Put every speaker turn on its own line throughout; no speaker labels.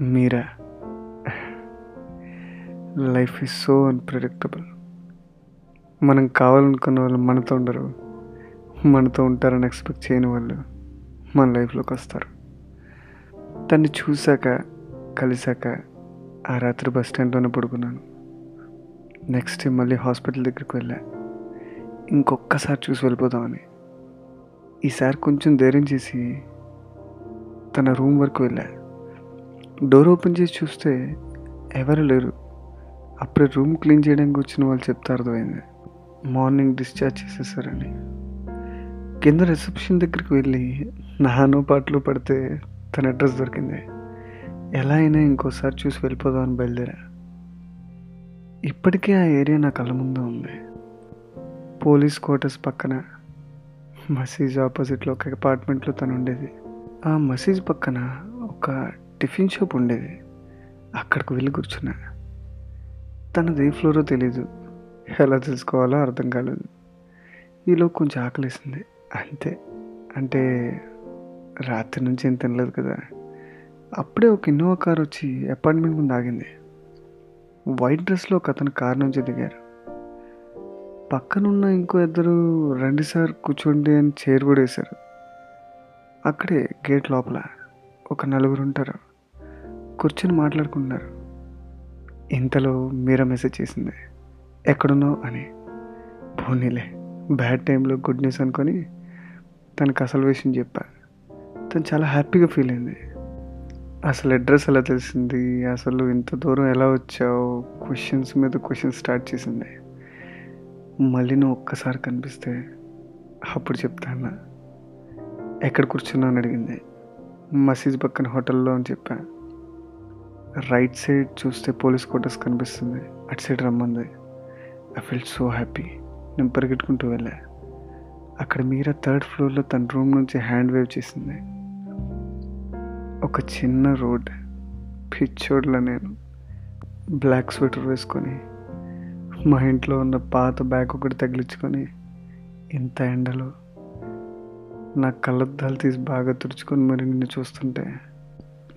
Meera? Life is so unpredictable మనం కావాలనుకున్న వాళ్ళు మనతో ఉండరు. మనతో ఉంటారని ఎక్స్పెక్ట్ చేయని వాళ్ళు మన లైఫ్లోకి వస్తారు. తను చూశాక కలిశాక ఆ రాత్రి బస్ స్టాండ్లోనే పడుకున్నాను. నెక్స్ట్ డే మళ్ళీ హాస్పిటల్ దగ్గరికి వెళ్ళా. ఇంకొక్కసారి చూసి వెళ్ళిపోదామని. ఈసారి కొంచెం ధైర్యం చేసి తన రూమ్ వరకు వెళ్ళా. డోర్ ఓపెన్ చేసి చూస్తే ఎవరు లేరు. అప్పుడే రూమ్ క్లీన్ చేయడానికి వచ్చిన వాళ్ళు చెప్తే అర్థమైంది. మార్నింగ్ డిశ్చార్జ్ చేసేసారని. కింద రిసెప్షన్ దగ్గరికి వెళ్ళి నానో పాటలు పడితే తన అడ్రస్ దొరికింది. ఎలా అయినా ఇంకోసారి చూసి వెళ్ళిపోదామని బయలుదేరా. ఇప్పటికే ఆ ఏరియా నా కళ్ళ ముందు ఉంది. పోలీస్ క్వార్టర్స్ పక్కన. మసీజ్ ఆపోజిట్లో ఒక అపార్ట్మెంట్లో తను ఉండేది. ఆ మసీజ్ పక్కన ఒక టిఫిన్ షాప్ ఉండేది. అక్కడికి వెళ్ళి కూర్చున్నా. తనది ఏ ఫ్లోరో తెలీదు. ఎలా తెలుసుకోవాలో అర్థం కాలేదు. ఈలో కొంచెం ఆకలేసింది. అంతే. అంటే రాత్రి నుంచి ఏం తినలేదు కదా. అప్పుడే ఒక ఇన్నోవా కార్ వచ్చి అపార్ట్మెంట్ ముందు ఆగింది. వైట్ డ్రెస్లో ఒక అతను కార్ నుంచి దిగారు. పక్కనున్న ఇంకో ఇద్దరు రండి సార్ కూర్చోండి అని చైర్ కూడా వేశారు అక్కడే గేట్ లోపల ఒక నలుగురు ఉంటారు. కూర్చొని మాట్లాడుకుంటున్నారు. ఇంతలో మీరా మెసేజ్ చేసింది ఎక్కడున్నావు? అని. పోనీలే బ్యాడ్ టైంలో గుడ్ న్యూస్ అనుకొని తనకు అసలు విషయం చెప్పా. తను చాలా హ్యాపీగా ఫీల్ అయింది. అసలు అడ్రస్ ఎలా తెలిసింది? అసలు ఇంత దూరం ఎలా వచ్చావు? క్వశ్చన్స్ మీద క్వశ్చన్స్ స్టార్ట్ చేసింది. మళ్ళీ నువ్వు ఒక్కసారి కనిపిస్తే అప్పుడు చెప్తాను ఎక్కడ కూర్చున్నావు అని అడిగింది. మసీజ్ పక్కన హోటల్లో అని చెప్పాను రైట్ సైడ్ చూస్తే పోలీస్ క్వార్టర్స్ కనిపిస్తుంది. అటు సైడ్ రమ్మంది. ఐ ఫీల్ సో హ్యాపీ నేను పరిగెట్టుకుంటూ వెళ్ళా. అక్కడ మీరా థర్డ్ ఫ్లోర్లో తన రూమ్ నుంచి హ్యాండ్ వేవ్ చేసింది. ఒక చిన్న రోడ్. పిచ్చోడ్లో నేను. బ్లాక్ స్వెటర్ వేసుకొని మా ఇంట్లో ఉన్న పాత బ్యాగ్ ఒకటి తగిలించుకొని ఇంత ఎండలో నా కళ్ళద్దాలు తీసి బాగా తుడుచుకొని మరి నిన్ను చూస్తుంటే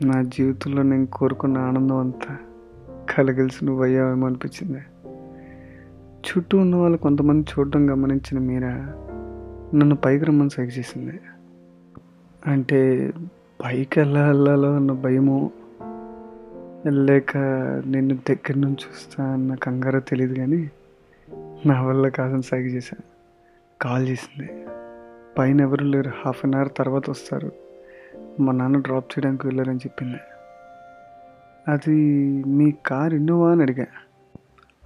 నా జీవితంలో నేను కోరుకున్న ఆనందం అంతా కలగలిసి నువ్వు అయ్యావేమో అనిపించింది చుట్టూ ఉన్న వాళ్ళు కొంతమంది చూడడం గమనించిన మీరా నన్ను పైకి రమ్మని సైగ చేసింది. అంటే పైకి ఎలా వెళ్ళాలో అన్న భయము వెళ్ళాక నిన్ను దగ్గర నుంచి చూస్తా అన్న కంగారో తెలియదు కానీ నా వల్ల కాదని సైగ చేశాను కాల్ చేసింది. పైన ఎవరు లేరు. హాఫ్ అన్ అవర్ తర్వాత వస్తారు. మా నాన్న డ్రాప్ చేయడానికి వెళ్ళారని చెప్పింది. అది మీ కార్ ఇన్నోవా అని అడిగా.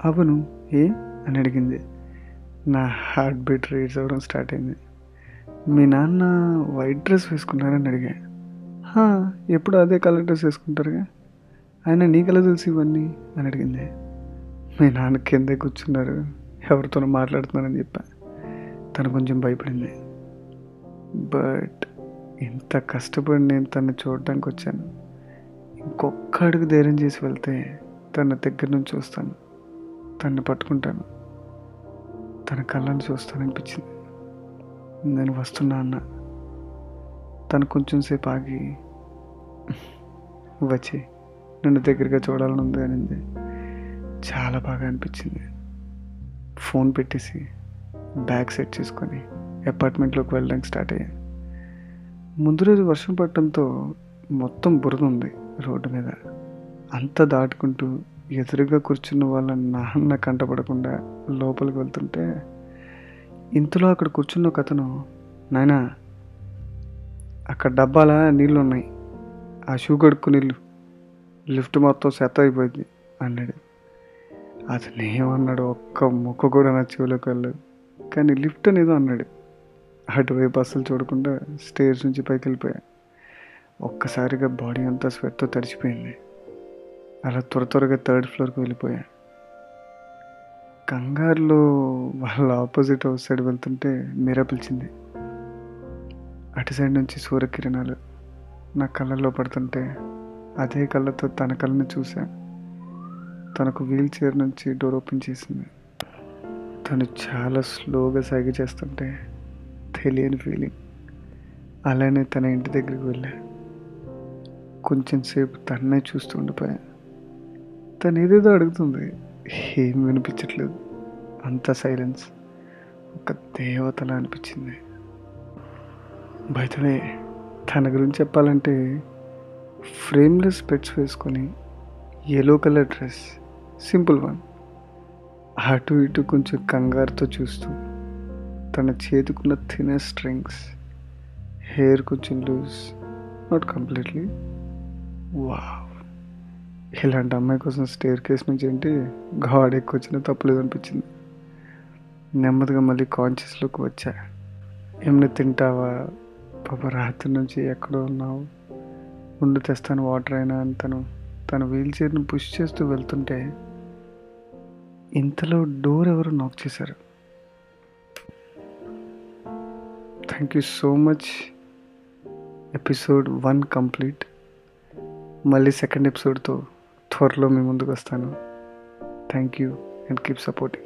అవును ఏ అని అడిగింది. నా హార్ట్ బీట్ రేట్స్ అవ్వడం స్టార్ట్ అయింది. మీ నాన్న వైట్ డ్రెస్ వేసుకున్నారని అడిగా. "హా, ఎప్పుడు అదే కలర్ డ్రెస్ వేసుకుంటారుగా? ఆయన నీకెలా తెలుసు ఇవన్నీ అని అడిగింది. మీ నాన్న కిందే కూర్చున్నారు ఎవరితోనో మాట్లాడుతున్నారని చెప్పా. తను కొంచెం భయపడింది. బట్ ఇంత కష్టపడి నేను తను చూడడానికి వచ్చాను. ఇంకొక అడుగు ధైర్యం చేసి వెళ్తే తన దగ్గర నుంచి చూస్తాను తన్ని పట్టుకుంటాను. తన కళ్ళని చూస్తాననిపించింది. నేను వస్తున్నా అన్న. తను కొంచెం సేపు ఆగి వచ్చి నన్ను దగ్గరగా చూడాలని ఉంది అనింది. చాలా బాగా అనిపించింది. ఫోన్ పెట్టేసి బ్యాగ్ సెట్ చేసుకొని అపార్ట్మెంట్లోకి వెళ్ళడానికి స్టార్ట్ అయ్యాను ముందు రోజు వర్షం పడటంతో మొత్తం బురద ఉంది రోడ్డు మీద. అంతా దాటుకుంటూ ఎదురుగా కూర్చున్న వాళ్ళ నాన్న కంటపడకుండా లోపలికి వెళ్తుంటే ఇంతలో అక్కడ కూర్చున్న ఒక అతను నాయనా అక్కడ డబ్బాల నీళ్ళు ఉన్నాయి ఆ షూ కడుక్కు నీళ్ళు లిఫ్ట్ మొత్తం సెత అయిపోయింది అన్నాడు. అతను ఏమన్నాడు ఒక్క ముక్క కూడా నా చెవిలోకి వెళ్ళదు కానీ లిఫ్ట్ అనేది అన్నాడు. అటువైపు అస్సలు చూడకుండా స్టేర్స్ నుంచి పైకి వెళ్ళిపోయా ఒక్కసారిగా బాడీ అంతా స్వెట్తో తడిచిపోయింది. అలా త్వర త్వరగా థర్డ్ ఫ్లోర్కి వెళ్ళిపోయా. కంగారులో వాళ్ళ ఆపోజిట్ హౌస్ సైడ్ వెళ్తుంటే మీరా పిలిచింది. అటు సైడ్ నుంచి సూర్యకిరణాలు నా కళ్ళల్లో పడుతుంటే అదే కళ్ళతో తన కళ్ళని చూసా. తనకు వీల్ చైర్ నుంచి డోర్ ఓపెన్ చేసింది. తను చాలా స్లోగా సాగి చేస్తుంటే తెలియని ఫీలింగ్ అలానే తన ఇంటి దగ్గరికి వెళ్ళా. కొంచెం సేపు తన్నే చూస్తూ ఉండిపోయా. తను ఏదేదో అడుగుతుంది. ఏం వినిపించట్లేదు. అంత సైలెన్స్ ఒక దేవతలా అనిపించింది. బయటనే తన గురించి చెప్పాలంటే ఫ్రేమ్లెస్ పెట్స్ వేసుకొని yellow colour dress simple one అటు ఇటు కొంచెం కంగారుతో చూస్తూ తన చేతికున్న థినర్ స్ట్రింగ్స్ హెయిర్ కొంచెం లూజ్ నాట్ కంప్లీట్లీ వా ఇలాంటి అమ్మాయి కోసం స్టేర్ కేస్ నుంచి ఏంటి గాడ్ ఎక్కువ వచ్చినా తప్పలేదు అనిపించింది నెమ్మదిగా మళ్ళీ కాన్షియస్లోకి వచ్చా. ఏమైనా తింటావా? పాప రాత్రి నుంచి ఎక్కడో ఉన్నావు. ఉండి తెస్తాను వాటర్ అయినా అని తను తన వీల్ చైర్ని పుష్ చేస్తూ వెళ్తుంటే ఇంతలో డోర్ ఎవరు నాక్ చేశారు. Thank you so much episode one complete మళ్ళీ సెకండ్ ఎపిసోడ్తో త్వరలో మీ ముందుకు వస్తాను. Thank you and keep supporting